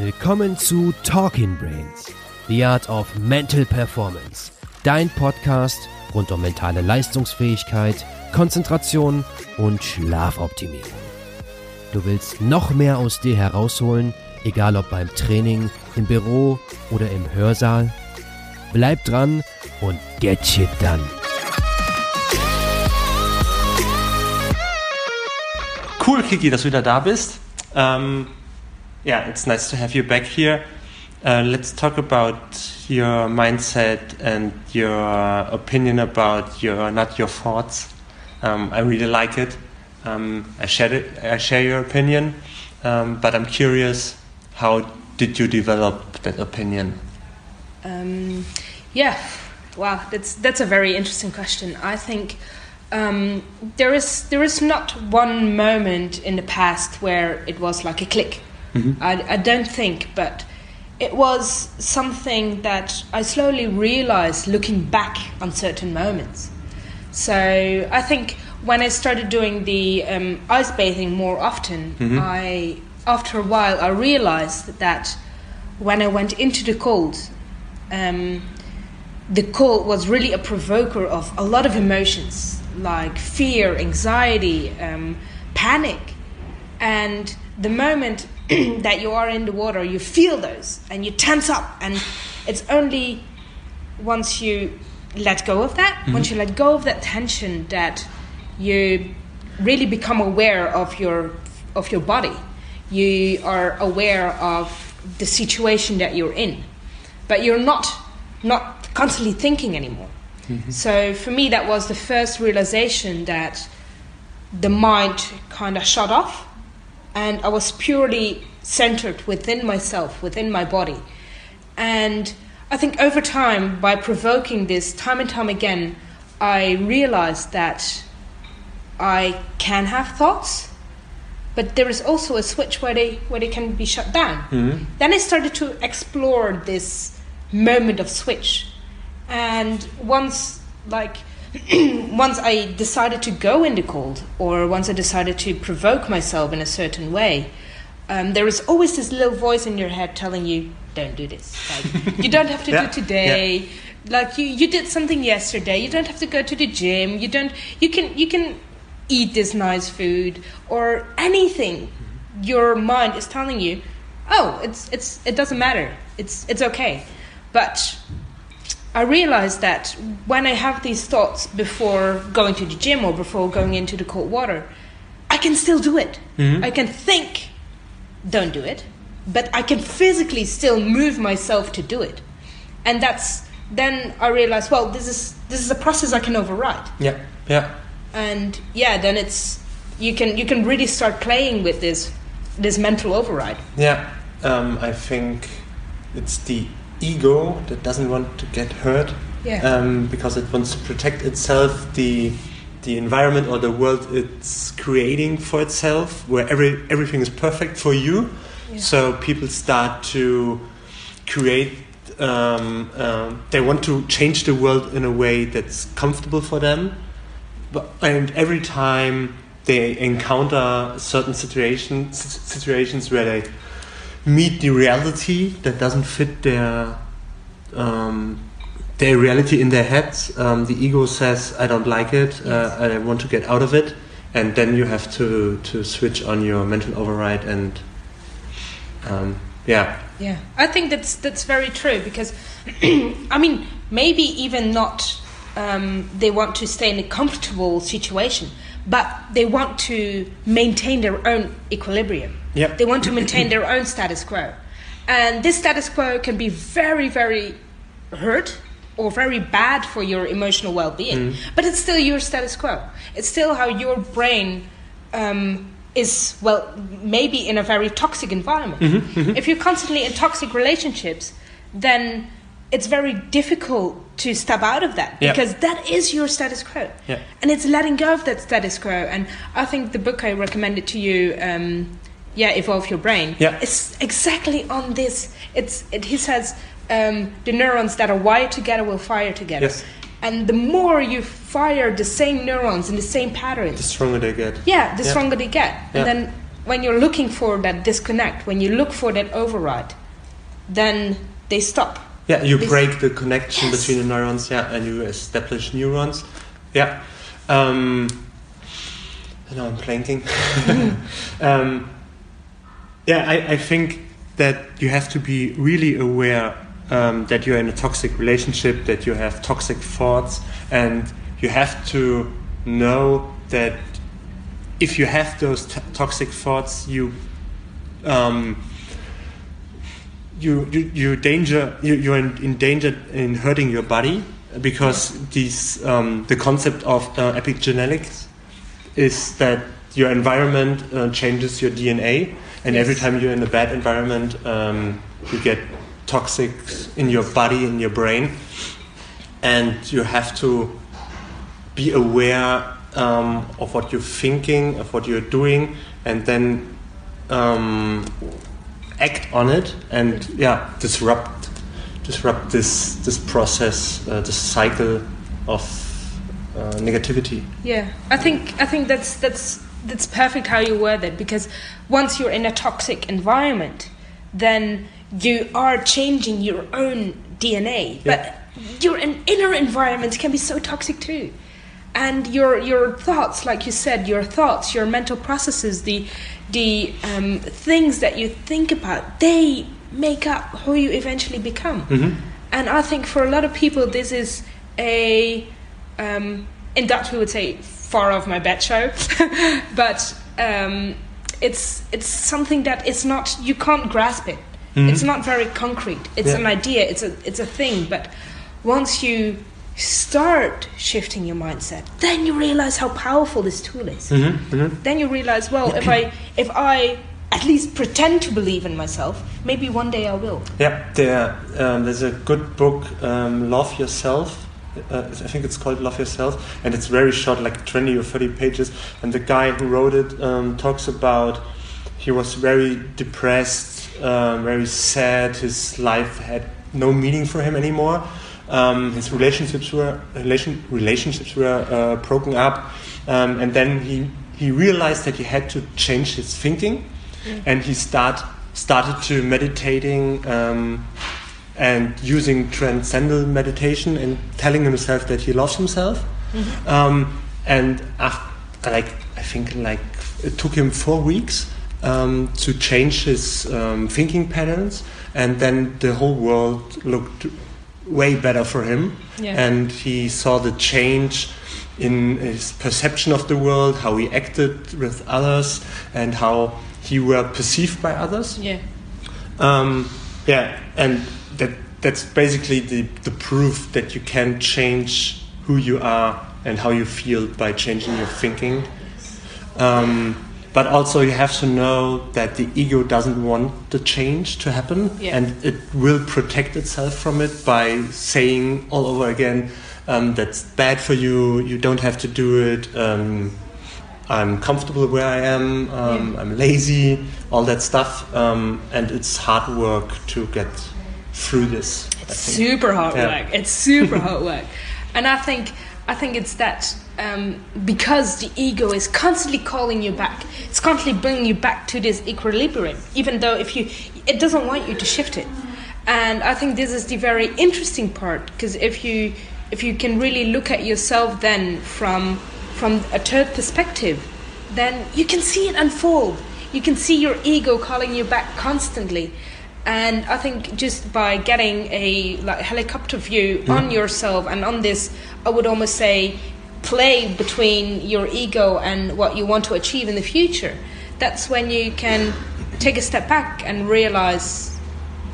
Willkommen zu Talking Brains, The Art of Mental Performance, dein Podcast rund um mentale Leistungsfähigkeit, Konzentration und Schlafoptimierung. Du willst noch mehr aus dir herausholen, egal ob beim Training, im Büro oder im Hörsaal? Bleib dran und get shit done. Cool, Kiki, dass du wieder da bist. Um, yeah, it's nice to have you back here. Uh, let's talk about your mindset and your opinion about your not your thoughts. Um, I really like it. Um, I share it, I share your opinion, um, but I'm curious, how did you develop that opinion? Um, yeah, wow, that's that's a very interesting question. I think um, there is there is not one moment in the past where it was like a click. I, I don't think, but it was something that I slowly realized looking back on certain moments. So I think when I started doing the um, ice bathing more often, I after a while I realized that when I went into the cold, um, the cold was really a provoker of a lot of emotions like fear, anxiety, um, panic. And the moment that you are in the water, you feel those and you tense up. And it's only once you let go of that, mm-hmm. once you let go of that tension, that you really become aware of your of your body. You are aware of the situation that you're in, but you're not not constantly thinking anymore. Mm-hmm. So for me, that was the first realization that the mind kind of shut off, and I was purely centered within myself, within my body. And I think over time, by provoking this time and time again, I realized that I can have thoughts, but there is also a switch where they where they can be shut down. Mm-hmm. Then I started to explore this moment of switch, and once like once I decided to go in the cold, or once I decided to provoke myself in a certain way, um, there is always this little voice in your head telling you, "Don't do this. Like, you don't have to Yeah, do today. Like you, you did something yesterday. You don't have to go to the gym. You don't. You can. You can eat this nice food or anything. Your mind is telling you, "Oh, it's it's it doesn't matter. It's it's okay." But I realized that when I have these thoughts before going to the gym or before going into the cold water, I can still do it. I can think, don't do it, but I can physically still move myself to do it. And that's then I realized, well, this is this is a process I can override. Yeah, yeah. And yeah, then it's you can you can really start playing with this this mental override. Yeah, um, I think it's the ego that doesn't want to get hurt Yeah. um, because it wants to protect itself, the the environment or the world it's creating for itself, where every everything is perfect for you. Yeah. So people start to create. Um, um, they want to change the world in a way that's comfortable for them, but and every time they encounter certain situations situations where they meet the reality that doesn't fit their um, their reality in their heads. Um, the ego says, "I don't like it. Uh, I want to get out of it," and then you have to to switch on your mental override and um, yeah, Yeah, I think that's that's very true because, I mean, maybe even not um, they want to stay in a comfortable situation, but they want to maintain their own equilibrium. Yep. They want to maintain their own status quo, and this status quo can be very, very hurt or very bad for your emotional well-being. But it's still your status quo. It's still how your brain um, is well, maybe in a very toxic environment. If you're constantly in toxic relationships, then it's very difficult to step out of that because that is your status quo, Yeah. and it's letting go of that status quo. And I think the book I recommended to you. Um, yeah, evolve your brain. Yeah. it's exactly on this. It's it, he says um, the neurons that are wired together will fire together. Yes. And the more you fire the same neurons in the same patterns, the stronger they get. yeah, the Yeah. stronger they get. Yeah. And then when you're looking for that disconnect, when you look for that override, then they stop. Yeah, you break the connection Yes. between the neurons, yeah, and you establish neurons. Yeah. Um, no, I'm planking. um, yeah, I, I think that you have to be really aware um, that you're in a toxic relationship, that you have toxic thoughts, and you have to know that if you have those toxic thoughts, you um, you you you danger you, you're in, in danger in hurting your body because these um, the concept of uh, epigenetics is that your environment uh, changes your DNA and every time you're in a bad environment um, you get toxics in your body in your brain. And you have to be aware um, of what you're thinking of what you're doing and then um, act on it and yeah disrupt disrupt this this process uh, this cycle of uh, negativity. Yeah, I think I think that's that's that's perfect how you word it because once you're in a toxic environment, then you are changing your own DNA. Yeah. But your inner environment can be so toxic too. And your your thoughts, like you said, your thoughts, your mental processes, the the um, things that you think about, they make up who you eventually become. And I think for a lot of people, this is a um, in Dutch we would say far off my bed show, but um, it's it's something that is not you can't grasp it. It's not very concrete. It's Yeah. an idea. It's a it's a thing. But once you start shifting your mindset, then you realize how powerful this tool is. Then you realize, well, if I if I at least pretend to believe in myself, maybe one day I will. yeah there um, there's a good book um, love yourself uh, I think it's called Love Yourself, and it's very short, like 20 or 30 pages. And the guy who wrote it um, talks about he was very depressed, um, very sad. His life had no meaning for him anymore. Um, his relationships were relation, relationships were uh, broken up, um, and then he he realized that he had to change his thinking, and he start started to meditating. Um, and using transcendental meditation and telling himself that he loves himself. Um, and after, like I think like it took him four weeks um, to change his um, thinking patterns, and then the whole world looked way better for him. Yeah. And he saw the change in his perception of the world, how he acted with others, and how he were perceived by others. Yeah. Um, yeah, and that that's basically the, the proof that you can change who you are and how you feel by changing your thinking. Um, but also, you have to know that the ego doesn't want the change to happen, Yeah. and it will protect itself from it by saying all over again, um, "That's bad for you. You don't have to do it." Um, I'm comfortable where I am. Um, Yeah. I'm lazy, all that stuff, um, and it's hard work to get through this. It's super hard Yeah. work. It's super hard work, and I think I think it's that um, because the ego is constantly calling you back. It's constantly bringing you back to this equilibrium, even though if you it doesn't want you to shift it. And I think this is the very interesting part because if you if you can really look at yourself then from from a third perspective, then you can see it unfold. You can see your ego calling you back constantly. And I think just by getting a like helicopter view on yourself and on this, I would almost say, play between your ego and what you want to achieve in the future. That's when you can take a step back and realize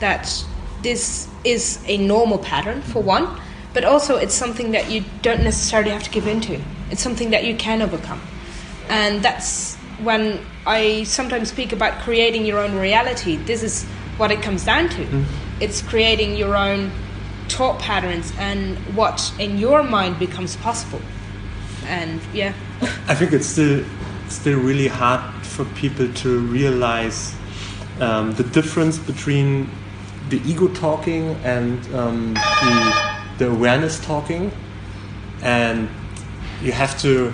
that this is a normal pattern for one, but also it's something that you don't necessarily have to give into. It's something that you can overcome. And that's when I sometimes speak about creating your own reality. This is what it comes down to. It's creating your own thought patterns and what in your mind becomes possible. And yeah, I think it's still still really hard for people to realize um, the difference between the ego talking and um, the, the awareness talking, and you have to.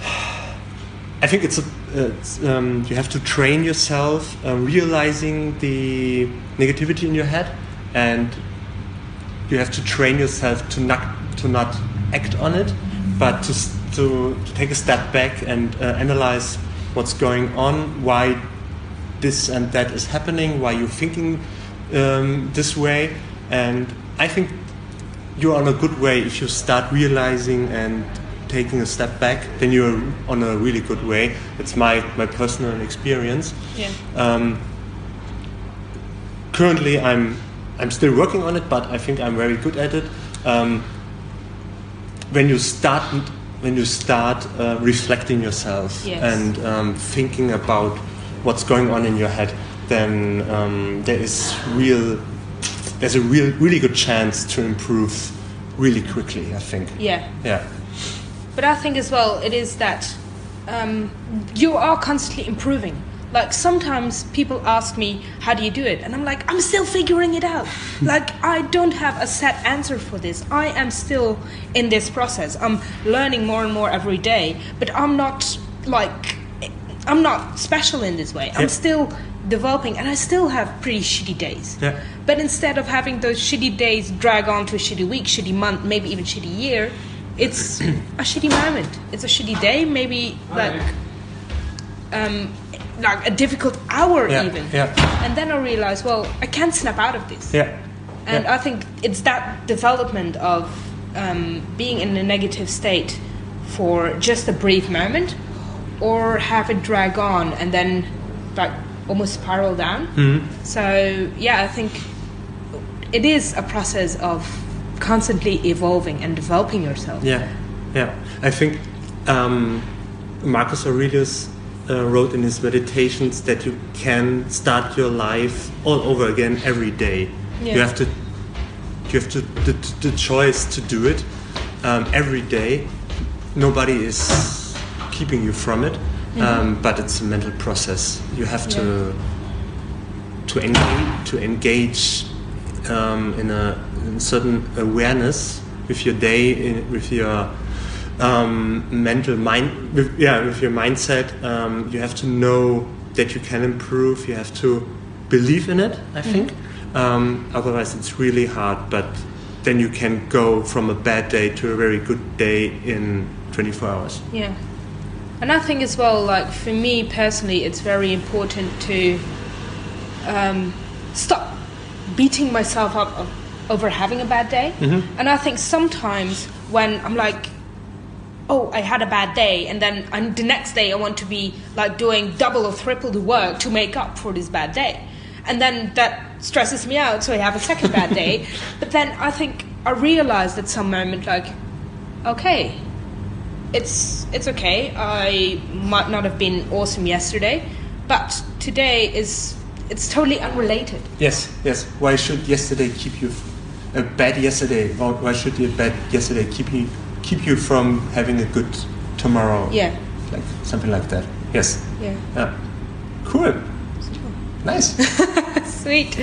I think it's a it's, um, you have to train yourself uh, realizing the negativity in your head, and you have to train yourself to not to not act on it, but to to, to take a step back and uh, analyze what's going on, why this and that is happening, why you're thinking um, this way, and I think you're on a good way if you start realizing and taking a step back. Then you're on a really good way. It's my my personal experience. Yeah. Um, currently, I'm I'm still working on it, but I think I'm very good at it. Um, when you start when you start uh, reflecting yourself Yes. and um, thinking about what's going on in your head, then um, there is real there's a real really good chance to improve really quickly. I think. Yeah. Yeah. But I think as well, it is that um, you are constantly improving. Like sometimes people ask me, "How do you do it?" And I'm like, "I'm still figuring it out. like I don't have a set answer for this. I am still in this process. I'm learning more and more every day. But I'm not like I'm not special in this way. I'm still developing, and I still have pretty shitty days. Yeah. But instead of having those shitty days drag on to a shitty week, shitty month, maybe even shitty year, it's a shitty moment. It's a shitty day, maybe like um, like a difficult hour Yeah, even. yeah. And then I realize, well, I can't snap out of this. Yeah. And Yeah. I think it's that development of um, being in a negative state for just a brief moment, or have it drag on and then like almost spiral down. Mm-hmm. So yeah, I think it is a process of constantly evolving and developing yourself. Yeah, yeah. I think um, Marcus Aurelius uh, wrote in his meditations that you can start your life all over again every day. Yeah. You have to, you have to the, the choice to do it um, every day. Nobody is keeping you from it, um, but it's a mental process. You have to to engage to engage um, in a in certain awareness with your day, in, with your um, mental mind, with, yeah, with your mindset. Um, you have to know that you can improve. You have to believe in it. I think. Um, otherwise, it's really hard. But then you can go from a bad day to a very good day in 24 hours. Yeah. And I think as well, like for me personally, it's very important to um, stop beating myself up over having a bad day. Mm-hmm. And I think sometimes when I'm like, oh, I had a bad day, and then and the next day I want to be like doing double or triple the work to make up for this bad day. And then that stresses me out, so I have a second bad day. But then I think I realized at some moment, like, okay, it's it's okay. I might not have been awesome yesterday, but today is it's totally unrelated. Yes, yes. Why should yesterday keep you a bad yesterday? Or why should a bad yesterday keep you keep you from having a good tomorrow? Yeah, like something like that. Yes. yeah. Yeah. Cool. Nice. Sweet.